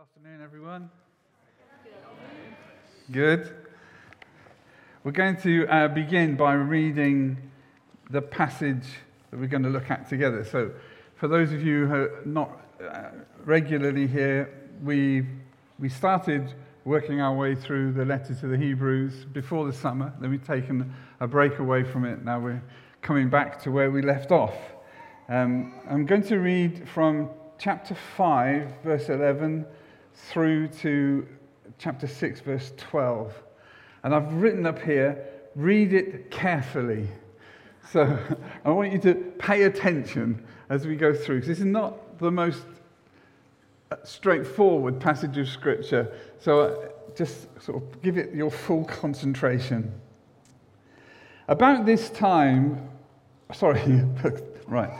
Good afternoon, everyone. Good. We're going to uh, begin by reading the passage that we're going to look at together. So, for those of you who are not uh, regularly here, we, we started working our way through the letter to the Hebrews before the summer. Then we've taken a break away from it. Now we're coming back to where we left off. Um, I'm going to read from chapter 5, verse 11, through to chapter 6, verse 12. And I've written up here, read it carefully. So I want you to pay attention as we go through, because this is not the most straightforward passage of Scripture. So uh, just sort of give it your full concentration. About this time, sorry, right.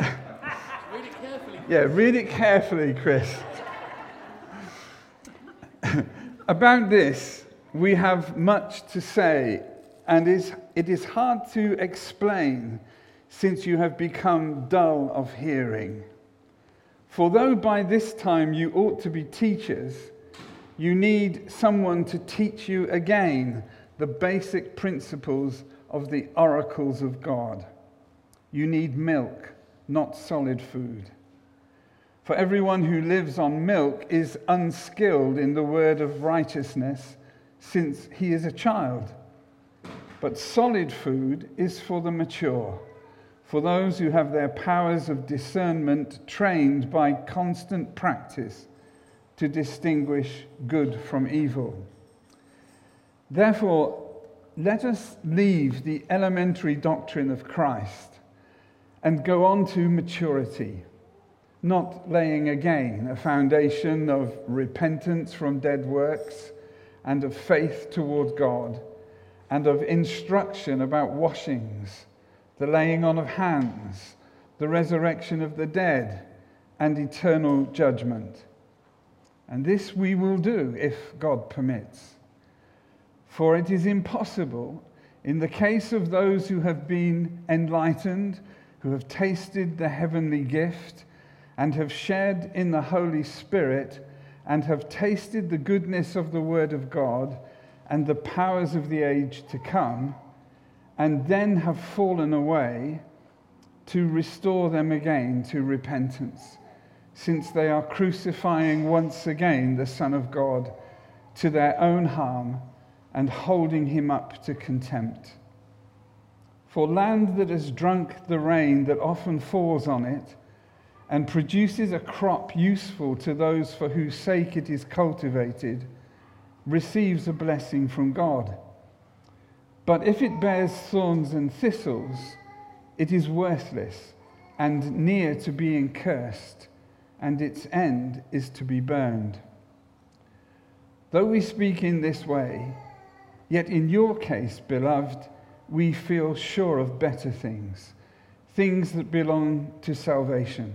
Read it carefully. Yeah, read it carefully, Chris. About this, we have much to say, and it is hard to explain since you have become dull of hearing. For though by this time you ought to be teachers, you need someone to teach you again the basic principles of the oracles of God. You need milk, not solid food. For everyone who lives on milk is unskilled in the word of righteousness, since he is a child. But solid food is for the mature, for those who have their powers of discernment trained by constant practice to distinguish good from evil. Therefore, let us leave the elementary doctrine of Christ and go on to maturity not laying again a foundation of repentance from dead works and of faith toward God and of instruction about washings, the laying on of hands, the resurrection of the dead, and eternal judgment. And this we will do if God permits. For it is impossible, in the case of those who have been enlightened, who have tasted the heavenly gift, and have shared in the Holy Spirit and have tasted the goodness of the Word of God and the powers of the age to come, and then have fallen away, to restore them again to repentance, since they are crucifying once again the Son of God to their own harm and holding him up to contempt. For land that has drunk the rain that often falls on it, and produces a crop useful to those for whose sake it is cultivated, receives a blessing from God. But if it bears thorns and thistles, it is worthless and near to being cursed, and its end is to be burned. Though we speak in this way, yet in your case, beloved, we feel sure of better things, things that belong to salvation.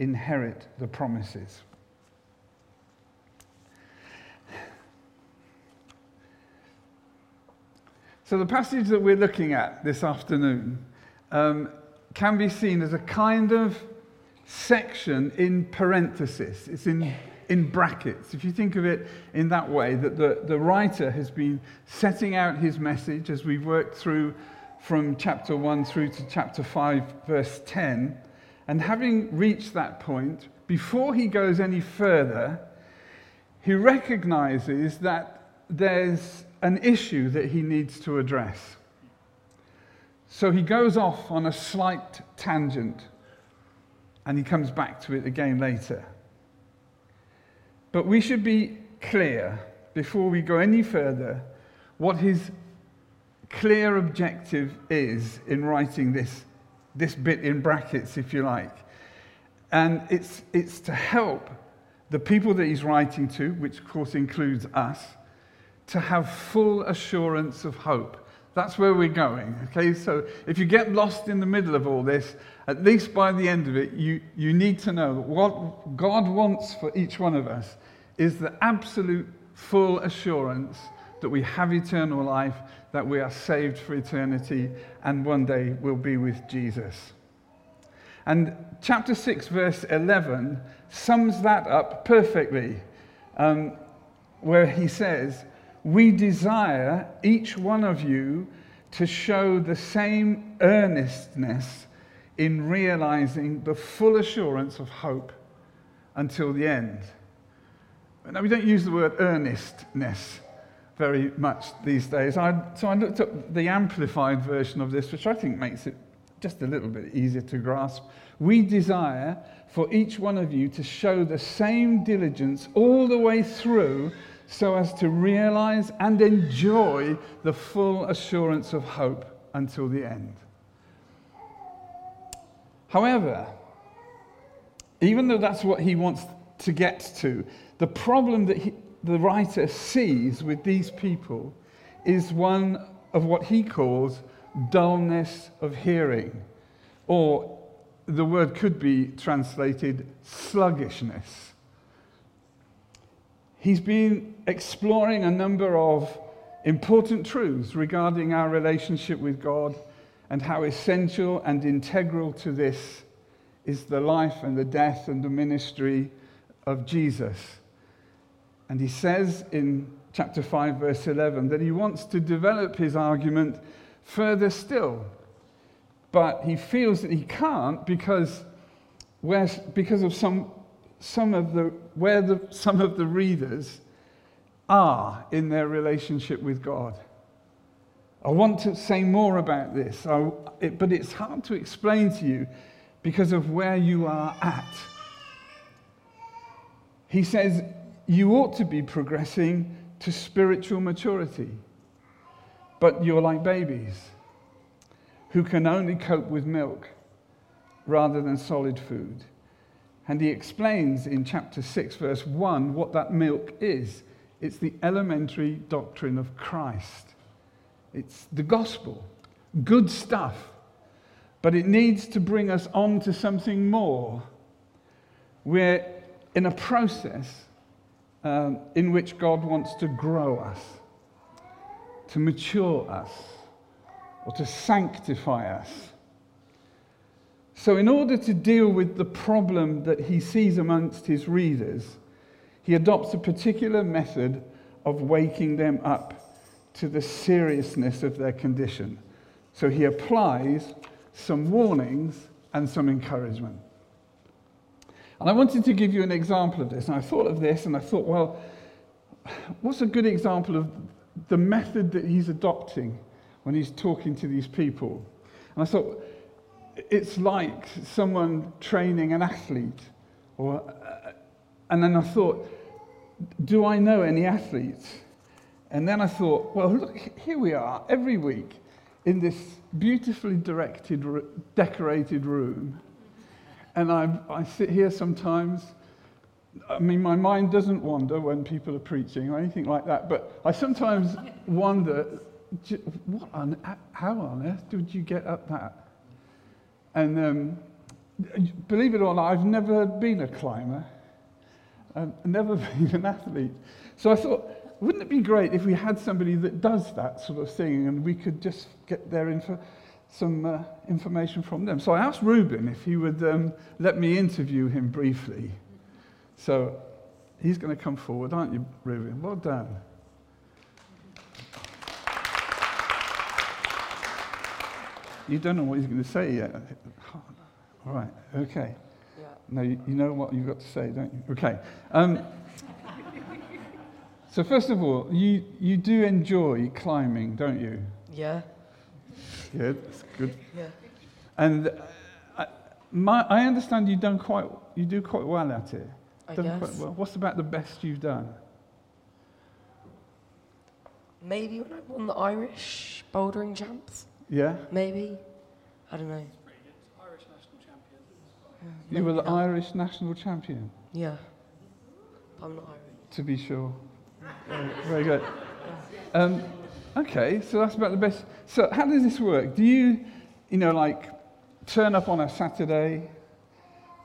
inherit the promises. So, the passage that we're looking at this afternoon um, can be seen as a kind of section in parenthesis. It's in, in brackets. If you think of it in that way, that the, the writer has been setting out his message as we've worked through from chapter 1 through to chapter 5, verse 10. And having reached that point, before he goes any further, he recognizes that there's an issue that he needs to address. So he goes off on a slight tangent and he comes back to it again later. But we should be clear before we go any further what his clear objective is in writing this this bit in brackets, if you like. And it's, it's to help the people that he's writing to, which of course includes us, to have full assurance of hope. That's where we're going. Okay, so if you get lost in the middle of all this, at least by the end of it, you, you need to know that what God wants for each one of us is the absolute full assurance that we have eternal life, that we are saved for eternity, and one day we'll be with Jesus. And chapter 6, verse 11, sums that up perfectly, um, where he says, We desire each one of you to show the same earnestness in realizing the full assurance of hope until the end. Now, we don't use the word earnestness very much these days. I, so I looked up the amplified version of this, which I think makes it just a little bit easier to grasp. We desire for each one of you to show the same diligence all the way through so as to realize and enjoy the full assurance of hope until the end. However, even though that's what he wants to get to, the problem that he, the writer sees with these people is one of what he calls dullness of hearing, or the word could be translated sluggishness. He's been exploring a number of important truths regarding our relationship with God and how essential and integral to this is the life and the death and the ministry of Jesus. And he says in chapter 5, verse 11, that he wants to develop his argument further still. But he feels that he can't because, where, because of some, some of the, where the, some of the readers are in their relationship with God. I want to say more about this, I, it, but it's hard to explain to you because of where you are at. He says, you ought to be progressing to spiritual maturity. But you're like babies who can only cope with milk rather than solid food. And he explains in chapter 6, verse 1, what that milk is it's the elementary doctrine of Christ, it's the gospel, good stuff. But it needs to bring us on to something more. We're in a process um, in which God wants to grow us, to mature us, or to sanctify us. So, in order to deal with the problem that he sees amongst his readers, he adopts a particular method of waking them up to the seriousness of their condition. So, he applies some warnings and some encouragement. And I wanted to give you an example of this. And I thought of this and I thought, well, what's a good example of the method that he's adopting when he's talking to these people? And I thought, it's like someone training an athlete. Or, uh, and then I thought, do I know any athletes? And then I thought, well, look, here we are every week in this beautifully directed, decorated room and I, I sit here sometimes. I mean, my mind doesn't wander when people are preaching or anything like that, but I sometimes wonder what on, how on earth did you get up that? And um, believe it or not, I've never been a climber, I've never been an athlete. So I thought, wouldn't it be great if we had somebody that does that sort of thing and we could just get their info? Some uh, information from them. So I asked Ruben if he would um, let me interview him briefly. So he's going to come forward, aren't you, Ruben? Well done. You don't know what he's going to say yet. All right, okay. Yeah. No, you, you, know what you've got to say, don't you? Okay. Um, so, first of all, you, you do enjoy climbing, don't you? Yeah. Yeah, that's good. Yeah. And uh, I, my, I understand you done quite, you do quite well at it. I done guess. Well. What's about the best you've done? Maybe when I won the Irish bouldering champs. Yeah. Maybe. I don't know. Yeah, you were the. Irish national champion. Yeah. I'm not Irish. to be sure. Very, very good. Um, okay, so that's about the best. So, how does this work? Do you, you know, like turn up on a Saturday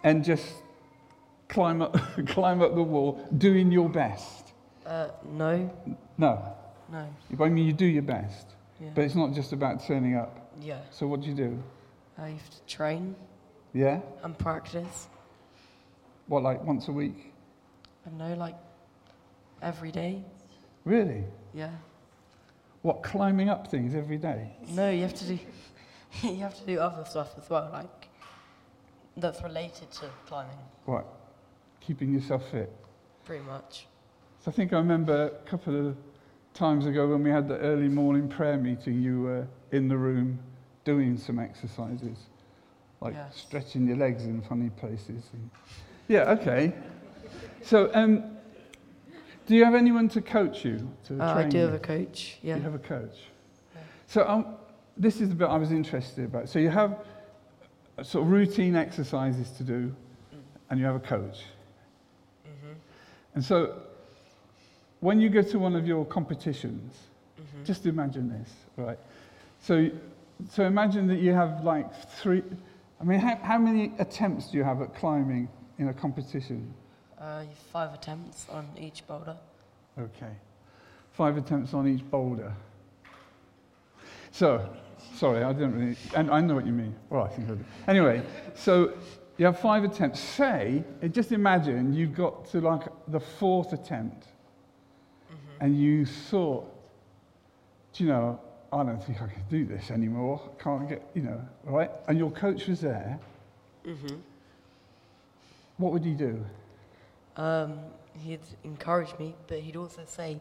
and just climb up, climb up the wall doing your best? Uh, no, No. no, I mean, you do your best, yeah. but it's not just about turning up. yeah. So, what do you do? I have to train Yeah? and practice. What, like once a week? I know, like, every day. Really? Yeah. What, climbing up things every day? No, you have to do. you have to do other stuff as well, like that's related to climbing, What? Keeping yourself fit? pretty much. So I think I remember a couple of times ago when we had the early morning prayer meeting, you were in the room doing some exercises, like Yeah. stretching your legs in funny places. And- yeah, okay. So, um, do you have anyone to coach you? To Uh, I do you? have a coach. Yeah. You have a coach. Yeah. So um, this is the bit I was interested about. So you have uh, sort of routine exercises to do, and you have a coach. hmm And so when you go to one of your competitions, hmm just imagine this, right? So, so imagine that you have like three. I mean, how, how many attempts do you have at climbing in a competition? Uh, five attempts on each boulder. Okay. Five attempts on each boulder. So, sorry, I didn't really, and I know what you mean. Well, I think I do. Anyway, so you have five attempts. Say, eh, just imagine you got to like the fourth attempt hmm and you thought, do you know, I don't think I can do this anymore. Can't get, you know, right? And your coach was there. hmm What would you do? Um, he'd encourage me, but he'd also say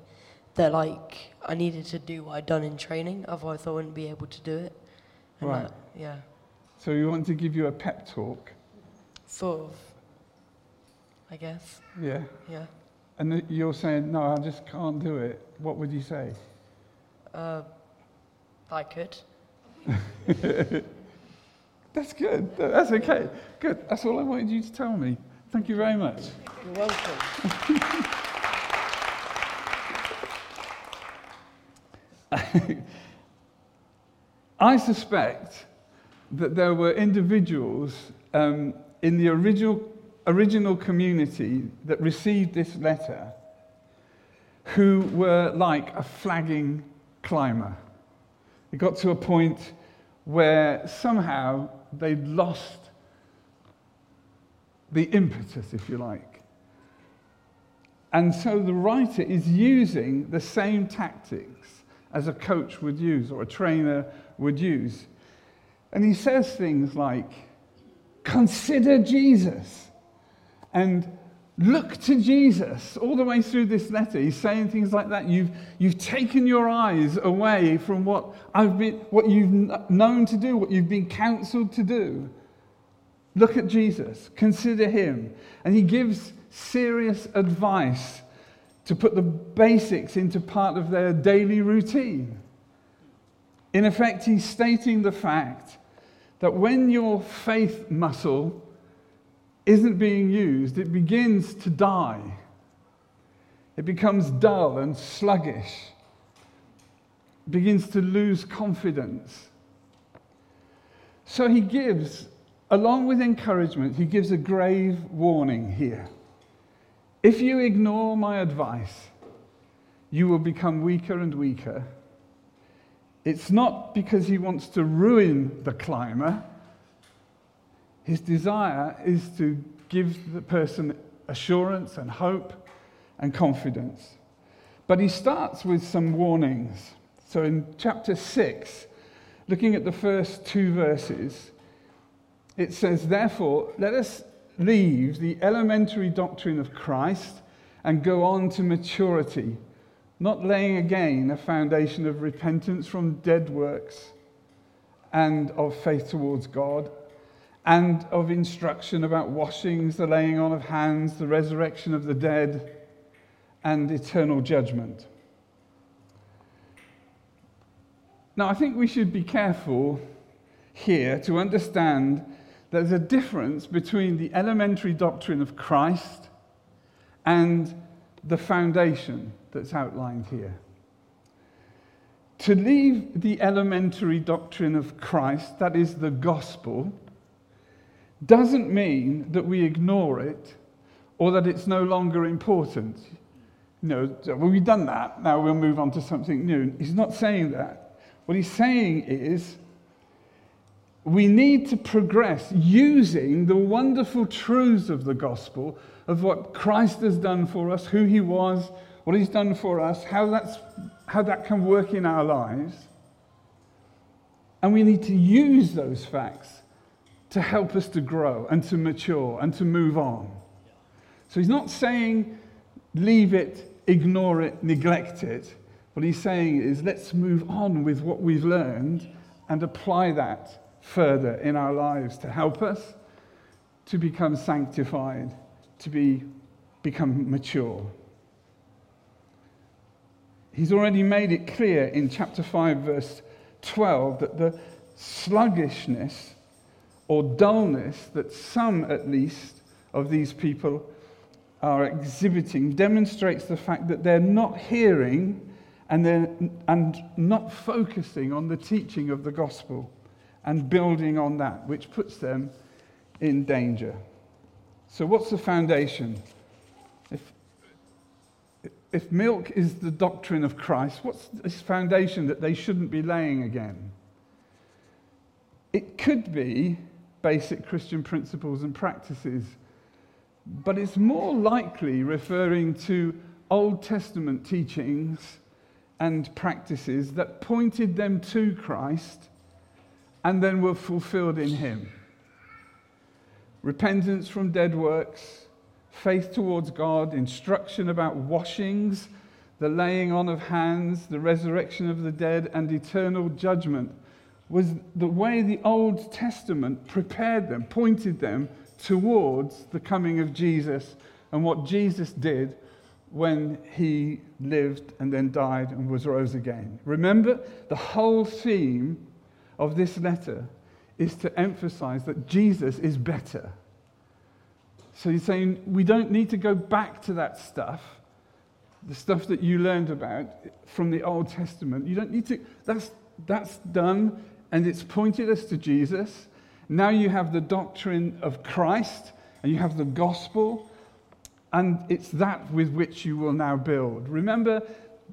that like I needed to do what I'd done in training, otherwise I wouldn't be able to do it. And Right. that- yeah. So he wanted to give you a pep talk. Sort of. I guess. Yeah. Yeah. And you're saying, no, I just can't do it. What would you say? Uh, I could. That's good. That's okay. Good. That's all I wanted you to tell me. Thank you very much. You're welcome. I suspect that there were individuals um, in the original, original community that received this letter who were like a flagging climber. It got to a point where somehow they'd lost the impetus, if you like. And so the writer is using the same tactics as a coach would use or a trainer would use. And he says things like, consider Jesus and look to Jesus. All the way through this letter, he's saying things like that. You've, you've taken your eyes away from what, I've been, what you've known to do, what you've been counseled to do. Look at Jesus, consider him. And he gives serious advice to put the basics into part of their daily routine. In effect, he's stating the fact that when your faith muscle isn't being used, it begins to die. It becomes dull and sluggish, it begins to lose confidence. So he gives, along with encouragement, he gives a grave warning here. If you ignore my advice, you will become weaker and weaker. It's not because he wants to ruin the climber. His desire is to give the person assurance and hope and confidence. But he starts with some warnings. So in chapter 6, looking at the first two verses, it says, Therefore, let us leave the elementary doctrine of Christ and go on to maturity, not laying again a foundation of repentance from dead works and of faith towards God, and of instruction about washings, the laying on of hands, the resurrection of the dead, and eternal judgment. Now, I think we should be careful here to understand there's a difference between the elementary doctrine of Christ and the foundation that's outlined here. To leave the elementary doctrine of Christ, that is the gospel, doesn't mean that we ignore it or that it's no longer important. Know, well, we've done that, now we'll move on to something new. He's not saying that. What he's saying is we need to progress using the wonderful truths of the gospel of what Christ has done for us, who he was, what he's done for us, how, that's, how that can work in our lives. And we need to use those facts to help us to grow and to mature and to move on. So he's not saying leave it, ignore it, neglect it. What he's saying is let's move on with what we've learned and apply that further in our lives to help us to become sanctified, to be, become mature. He's already made it clear in chapter 5, verse 12, that the sluggishness or dullness that some, at least, of these people are exhibiting demonstrates the fact that they're not hearing and, they're, and not focusing on the teaching of the gospel and building on that, which puts them in danger. So, what's the foundation? If, if milk is the doctrine of Christ, what's this foundation that they shouldn't be laying again? It could be basic Christian principles and practices, but it's more likely referring to Old Testament teachings and practices that pointed them to Christ and then were fulfilled in him. Repentance from dead works, faith towards God, instruction about washings, the laying on of hands, the resurrection of the dead, and eternal judgment was the way the Old Testament prepared them, pointed them towards the coming of Jesus and what Jesus did when he lived and then died and was rose again. Remember, the whole theme of this letter is to emphasize that Jesus is better. So he's saying we don't need to go back to that stuff, the stuff that you learned about from the Old Testament. You don't need to, that's, that's done and it's pointed us to Jesus. Now you have the doctrine of Christ and you have the gospel, and it's that with which you will now build. Remember,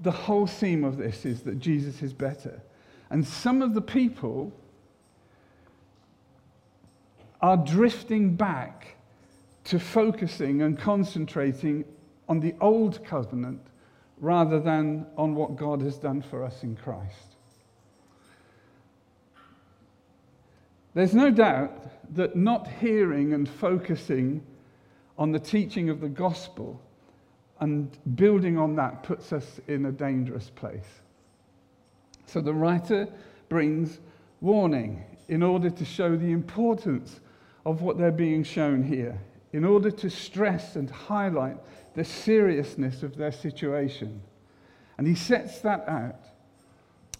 the whole theme of this is that Jesus is better. And some of the people are drifting back to focusing and concentrating on the old covenant rather than on what God has done for us in Christ. There's no doubt that not hearing and focusing on the teaching of the gospel and building on that puts us in a dangerous place. So the writer brings warning in order to show the importance of what they're being shown here, in order to stress and highlight the seriousness of their situation. And he sets that out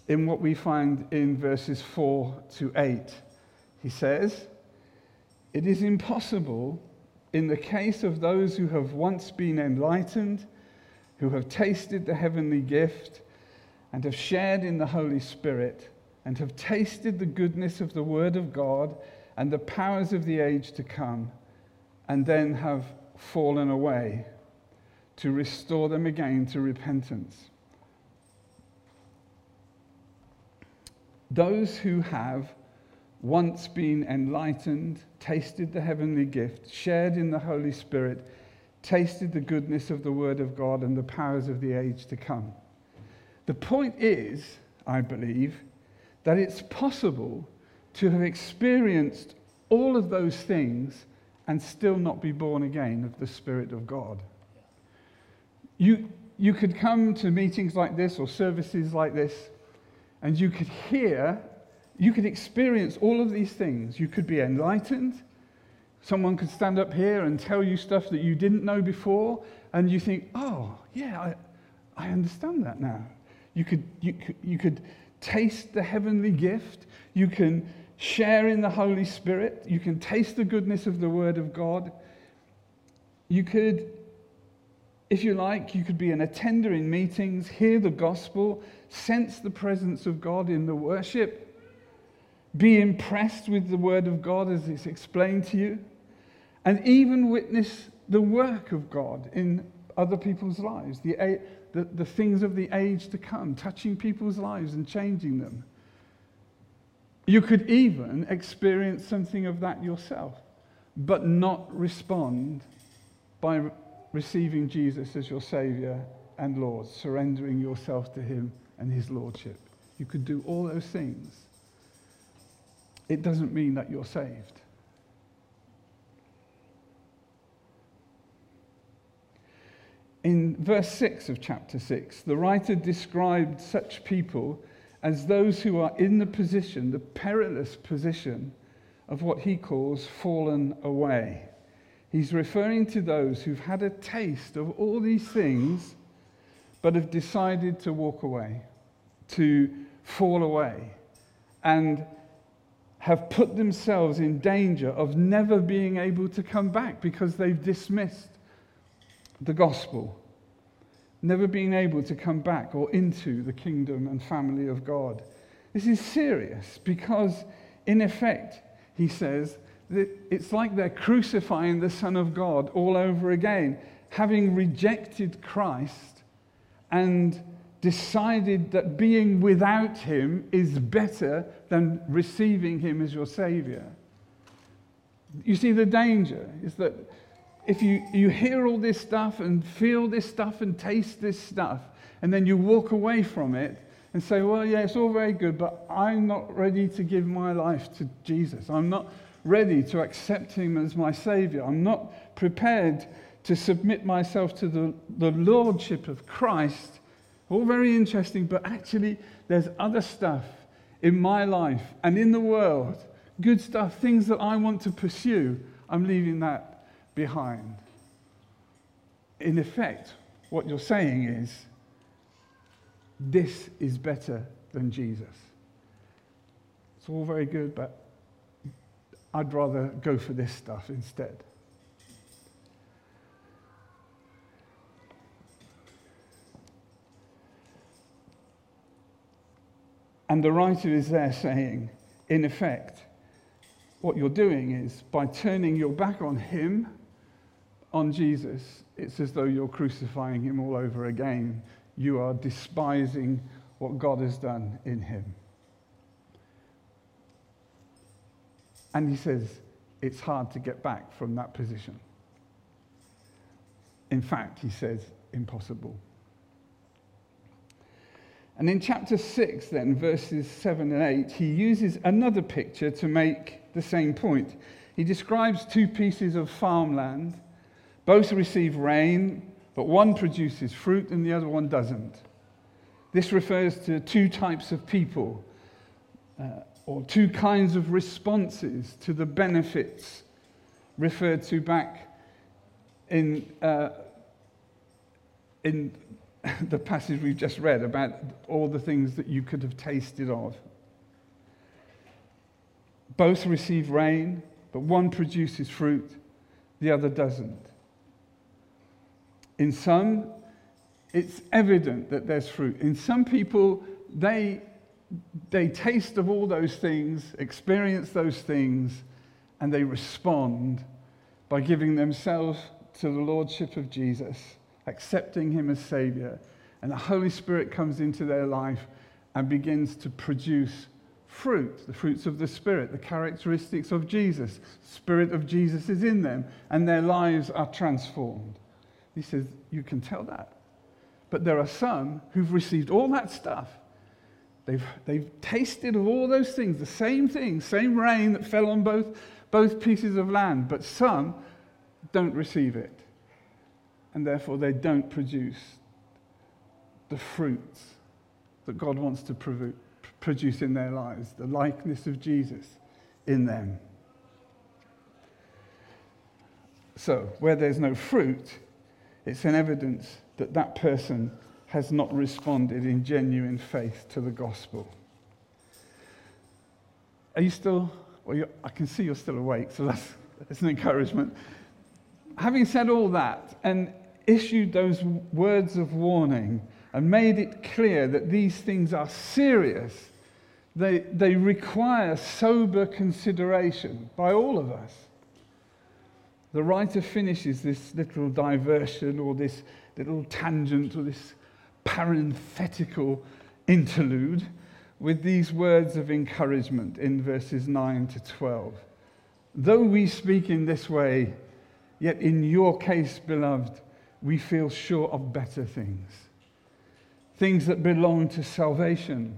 in what we find in verses 4 to 8. He says, It is impossible in the case of those who have once been enlightened, who have tasted the heavenly gift, and have shared in the Holy Spirit and have tasted the goodness of the Word of God and the powers of the age to come, and then have fallen away, to restore them again to repentance. Those who have once been enlightened, tasted the heavenly gift, shared in the Holy Spirit, tasted the goodness of the Word of God and the powers of the age to come. The point is, I believe, that it's possible to have experienced all of those things and still not be born again of the Spirit of God. You, you could come to meetings like this or services like this, and you could hear, you could experience all of these things. You could be enlightened. Someone could stand up here and tell you stuff that you didn't know before, and you think, oh, yeah, I, I understand that now. You could, you, you could taste the heavenly gift. You can share in the Holy Spirit. You can taste the goodness of the Word of God. You could if you like, you could be an attender in meetings, hear the gospel, sense the presence of God in the worship, be impressed with the word of God as it's explained to you, and even witness the work of God in other people's lives, the, the, the things of the age to come, touching people's lives and changing them. You could even experience something of that yourself, but not respond by receiving Jesus as your Savior and Lord, surrendering yourself to Him and His Lordship. You could do all those things. It doesn't mean that you're saved. In verse 6 of chapter 6, the writer described such people as those who are in the position, the perilous position, of what he calls fallen away. He's referring to those who've had a taste of all these things, but have decided to walk away, to fall away, and have put themselves in danger of never being able to come back because they've dismissed the gospel, never being able to come back or into the kingdom and family of God. This is serious because, in effect, he says, that it's like they're crucifying the Son of God all over again, having rejected Christ and decided that being without him is better than receiving him as your Savior. You see, the danger is that if you, you hear all this stuff and feel this stuff and taste this stuff, and then you walk away from it and say, Well, yeah, it's all very good, but I'm not ready to give my life to Jesus. I'm not ready to accept him as my Savior. I'm not prepared to submit myself to the, the Lordship of Christ. All very interesting, but actually, there's other stuff in my life and in the world, good stuff, things that I want to pursue. I'm leaving that behind. In effect, what you're saying is, this is better than Jesus. It's all very good, but I'd rather go for this stuff instead. And the writer is there saying, in effect, what you're doing is by turning your back on him, on Jesus, it's as though you're crucifying him all over again. You are despising what God has done in him. And he says, it's hard to get back from that position. In fact, he says, impossible. And in chapter 6, then, verses 7 and 8, he uses another picture to make the same point. He describes two pieces of farmland. Both receive rain, but one produces fruit and the other one doesn't. This refers to two types of people. Uh, or two kinds of responses to the benefits referred to back in, uh, in the passage we've just read about all the things that you could have tasted of. Both receive rain, but one produces fruit, the other doesn't. In some, it's evident that there's fruit. In some people, they they taste of all those things, experience those things, and they respond by giving themselves to the Lordship of Jesus, accepting Him as Savior. And the Holy Spirit comes into their life and begins to produce fruit, the fruits of the Spirit, the characteristics of Jesus. Spirit of Jesus is in them, and their lives are transformed. He says, You can tell that. But there are some who've received all that stuff They've, they've tasted of all those things, the same thing, same rain that fell on both, both pieces of land, but some don't receive it. And therefore, they don't produce the fruits that God wants to produce in their lives, the likeness of Jesus in them. So, where there's no fruit, it's an evidence that that person has not responded in genuine faith to the gospel. Are you still, well, I can see you're still awake, so that's, that's an encouragement. Having said all that, and issued those words of warning and made it clear that these things are serious, they, they require sober consideration by all of us. The writer finishes this little diversion or this little tangent or this parenthetical interlude with these words of encouragement in verses 9 to 12. Though we speak in this way, yet in your case, beloved, we feel sure of better things, things that belong to salvation.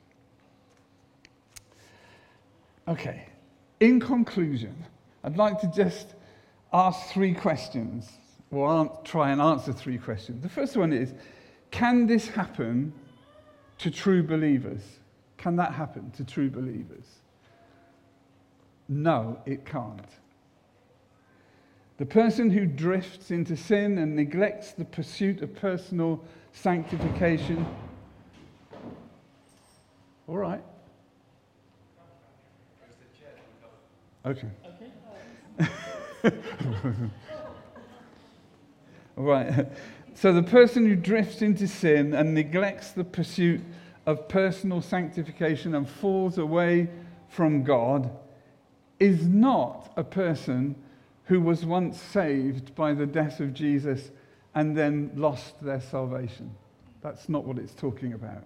Okay, in conclusion, I'd like to just ask three questions, or try and answer three questions. The first one is Can this happen to true believers? Can that happen to true believers? No, it can't. The person who drifts into sin and neglects the pursuit of personal sanctification. All right. Okay. Right. So the person who drifts into sin and neglects the pursuit of personal sanctification and falls away from God is not a person who was once saved by the death of Jesus and then lost their salvation. That's not what it's talking about.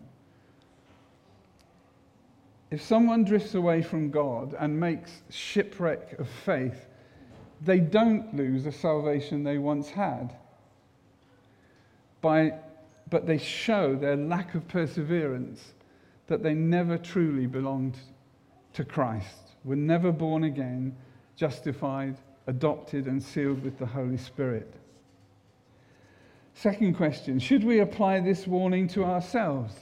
If someone drifts away from God and makes shipwreck of faith, they don't lose a salvation they once had. By, but they show their lack of perseverance that they never truly belonged to Christ, were never born again, justified, adopted, and sealed with the Holy Spirit. Second question Should we apply this warning to ourselves?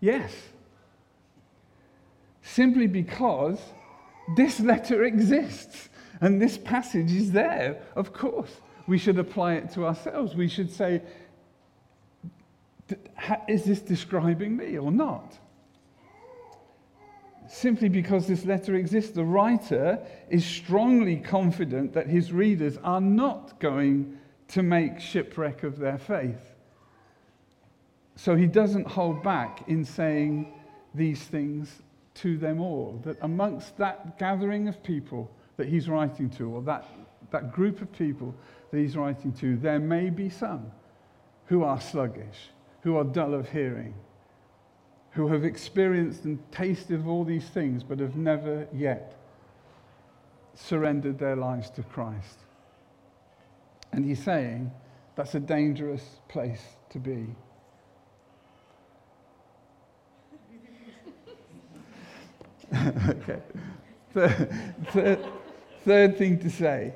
Yes simply because this letter exists and this passage is there. Of course, we should apply it to ourselves. We should say, is this describing me or not? Simply because this letter exists, the writer is strongly confident that his readers are not going to make shipwreck of their faith. So he doesn't hold back in saying these things to them all. That amongst that gathering of people that he's writing to, or that, that group of people that he's writing to, there may be some who are sluggish, who are dull of hearing, who have experienced and tasted of all these things but have never yet surrendered their lives to Christ. And he's saying that's a dangerous place to be. okay. Third, third, third thing to say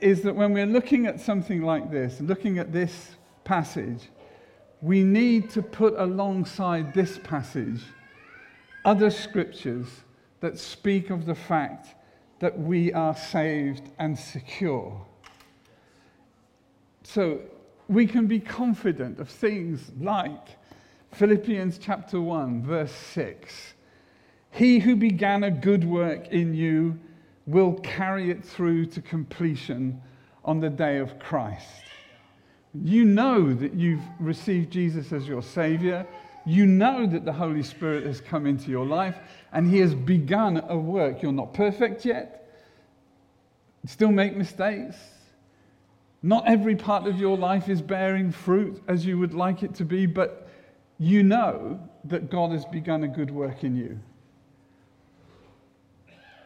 is that when we're looking at something like this, looking at this passage, we need to put alongside this passage other scriptures that speak of the fact that we are saved and secure. So we can be confident of things like Philippians chapter 1, verse 6 he who began a good work in you will carry it through to completion on the day of Christ. You know that you've received Jesus as your Savior. You know that the Holy Spirit has come into your life and He has begun a work. You're not perfect yet, still make mistakes. Not every part of your life is bearing fruit as you would like it to be, but you know that God has begun a good work in you.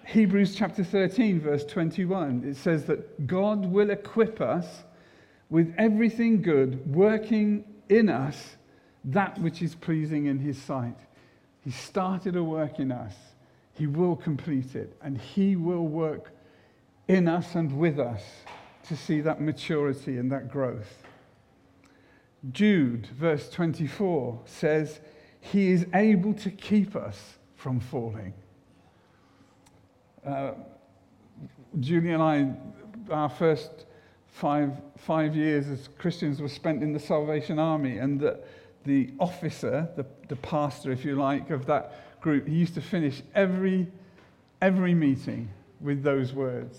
Hebrews chapter 13, verse 21, it says that God will equip us with everything good, working in us that which is pleasing in His sight. He started a work in us, He will complete it, and He will work in us and with us to see that maturity and that growth. Jude, verse 24, says, He is able to keep us from falling. Uh, Julie and I, our first five, five years as Christians were spent in the Salvation Army, and the, the officer, the, the pastor, if you like, of that group, he used to finish every, every meeting with those words.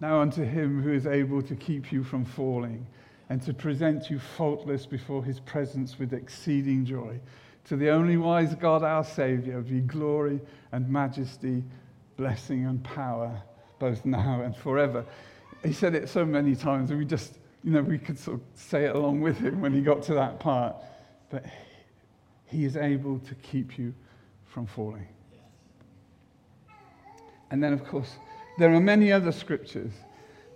Now unto him who is able to keep you from falling and to present you faultless before his presence with exceeding joy. To the only wise God, our Saviour, be glory and majesty, blessing and power, both now and forever. He said it so many times, and we just, you know, we could sort of say it along with him when he got to that part. But he is able to keep you from falling. And then, of course, there are many other scriptures,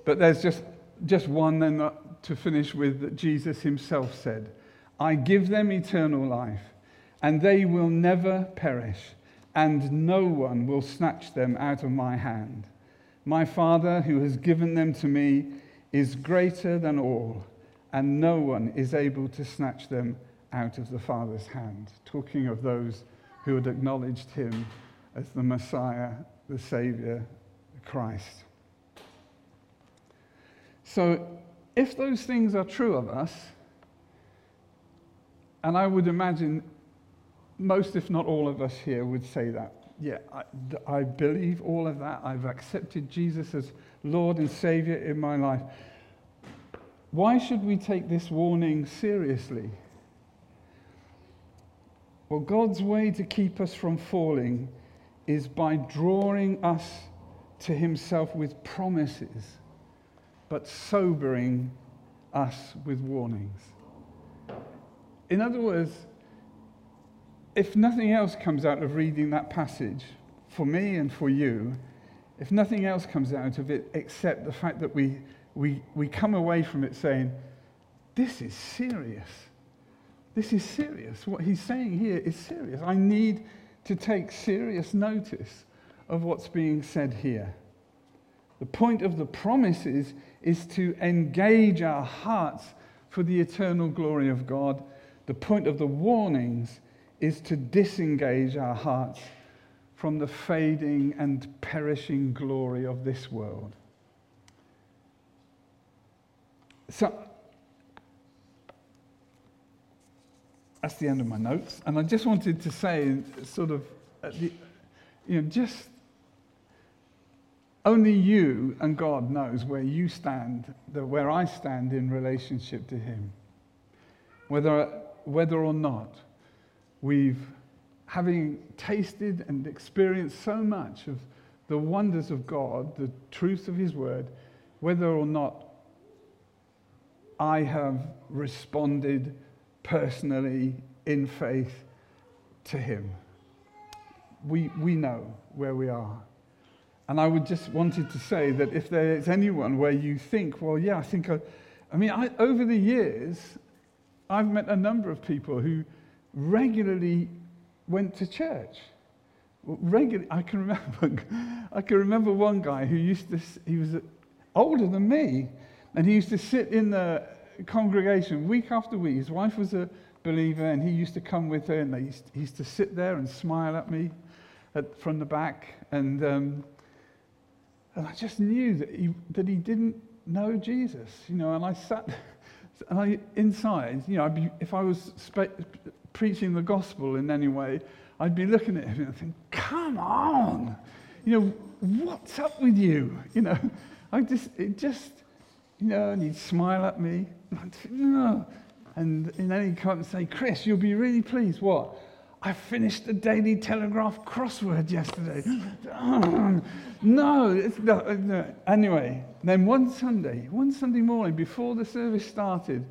but there's just, just one then to finish with that Jesus himself said I give them eternal life, and they will never perish, and no one will snatch them out of my hand. My Father, who has given them to me, is greater than all, and no one is able to snatch them out of the Father's hand. Talking of those who had acknowledged him as the Messiah, the Savior, the Christ. So, if those things are true of us, and I would imagine most, if not all of us here, would say that. Yeah, I, I, believe all of that. I've accepted Jesus as Lord and Savior in my life. Why should we take this warning seriously? Well, God's way to keep us from falling is by drawing us to Himself with promises but sobering us with warnings. In other words, if nothing else comes out of reading that passage, for me and for you, if nothing else comes out of it except the fact that we, we, we come away from it saying, this is serious. This is serious. What he's saying here is serious. I need to take serious notice of what's being said here. The point of the promises is to engage our hearts for the eternal glory of God. The point of the warnings is to disengage our hearts from the fading and perishing glory of this world. So, that's the end of my notes. And I just wanted to say, sort of, the, you know, just only you and God knows where you stand, where I stand in relationship to Him. Whether, whether or not we've, having tasted and experienced so much of the wonders of God, the truth of His Word, whether or not I have responded personally in faith to Him. We, we know where we are. And I would just wanted to say that if there is anyone where you think, well, yeah, I think, I, I mean, I, over the years, I've met a number of people who regularly went to church. Regularly, I can remember, I can remember one guy who used to, he was older than me, and he used to sit in the congregation week after week. His wife was a believer, and he used to come with her, and they used, he used to sit there and smile at me at, from the back. And um, and I just knew that he, that he didn't know Jesus, you know, and I sat and I, inside, you know, be, if I was spe- preaching the gospel in any way, I'd be looking at him and thinking, come on, you know, what's up with you? You know, I just, it just, you know, and he'd smile at me. No. and, then he'd come and say, Chris, you'll be really pleased. What? I finished the Daily Telegraph crossword yesterday. no, not, uh, no. Anyway, then one Sunday, one Sunday morning before the service started,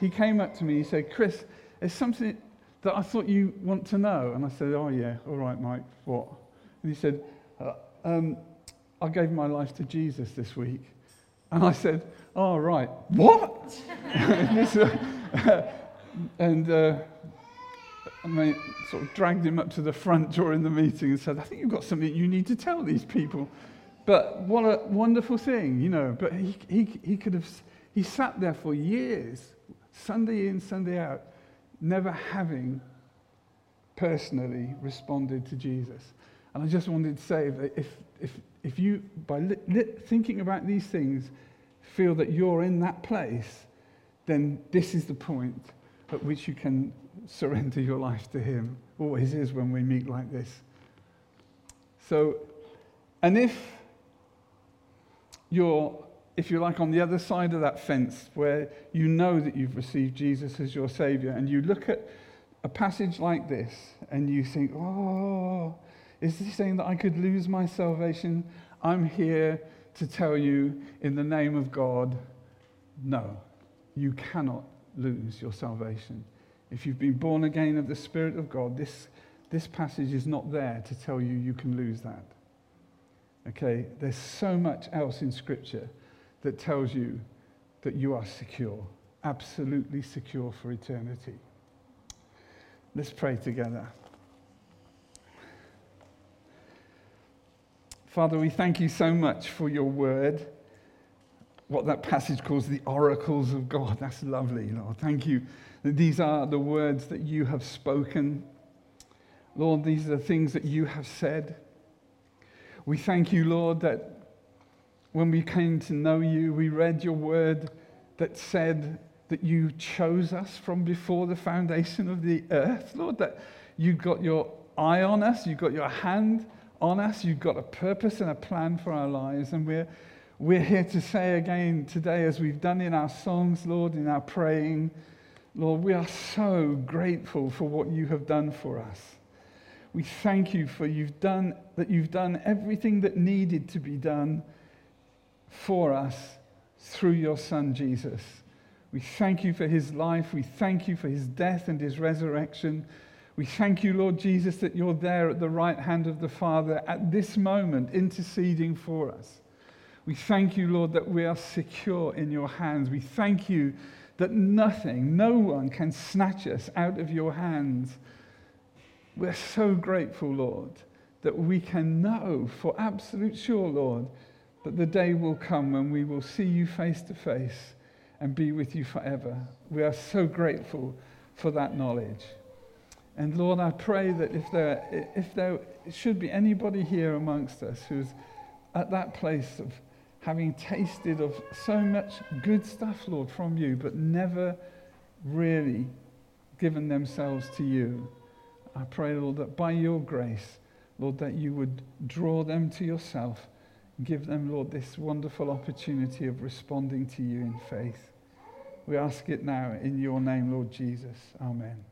he came up to me. He said, Chris, there's something that I thought you want to know. And I said, Oh, yeah, all right, Mike, what? And he said, uh, um, I gave my life to Jesus this week. And I said, Oh, right, what? and uh, and they sort of dragged him up to the front during the meeting and said, I think you've got something you need to tell these people. But what a wonderful thing, you know. But he, he, he could have, he sat there for years Sunday in, Sunday out, never having personally responded to Jesus. And I just wanted to say that if, if, if you, by li- li- thinking about these things, feel that you're in that place, then this is the point at which you can surrender your life to Him. Always is when we meet like this. So, and if you're, if you're like on the other side of that fence where you know that you've received Jesus as your Savior, and you look at a passage like this and you think, oh, is this saying that I could lose my salvation? I'm here to tell you in the name of God, no, you cannot lose your salvation. If you've been born again of the Spirit of God, this, this passage is not there to tell you you can lose that. Okay, there's so much else in Scripture that tells you that you are secure, absolutely secure for eternity. Let's pray together. Father, we thank you so much for your word. What that passage calls the oracles of God. That's lovely, Lord. Thank you these are the words that you have spoken. Lord, these are the things that you have said. We thank you, Lord, that when we came to know you, we read your word that said that you chose us from before the foundation of the earth, Lord, that you got your eye on us, you got your hand on us, you've got a purpose and a plan for our lives. And we're, we're here to say again today, as we've done in our songs, Lord, in our praying, Lord, we are so grateful for what you have done for us. We thank you for you've done that you've done everything that needed to be done for us through your son Jesus. We thank you for his life. We thank you for his death and his resurrection. We thank you, Lord Jesus, that you're there at the right hand of the Father at this moment, interceding for us. We thank you, Lord, that we are secure in your hands. We thank you that nothing, no one can snatch us out of your hands. We're so grateful, Lord, that we can know for absolute sure, Lord, that the day will come when we will see you face to face and be with you forever. We are so grateful for that knowledge. And Lord, I pray that if there, if there should be anybody here amongst us who's at that place of having tasted of so much good stuff, Lord, from you, but never really given themselves to you, I pray, Lord, that by your grace, Lord, that you would draw them to yourself. Give them, Lord, this wonderful opportunity of responding to you in faith. We ask it now in your name, Lord Jesus. Amen.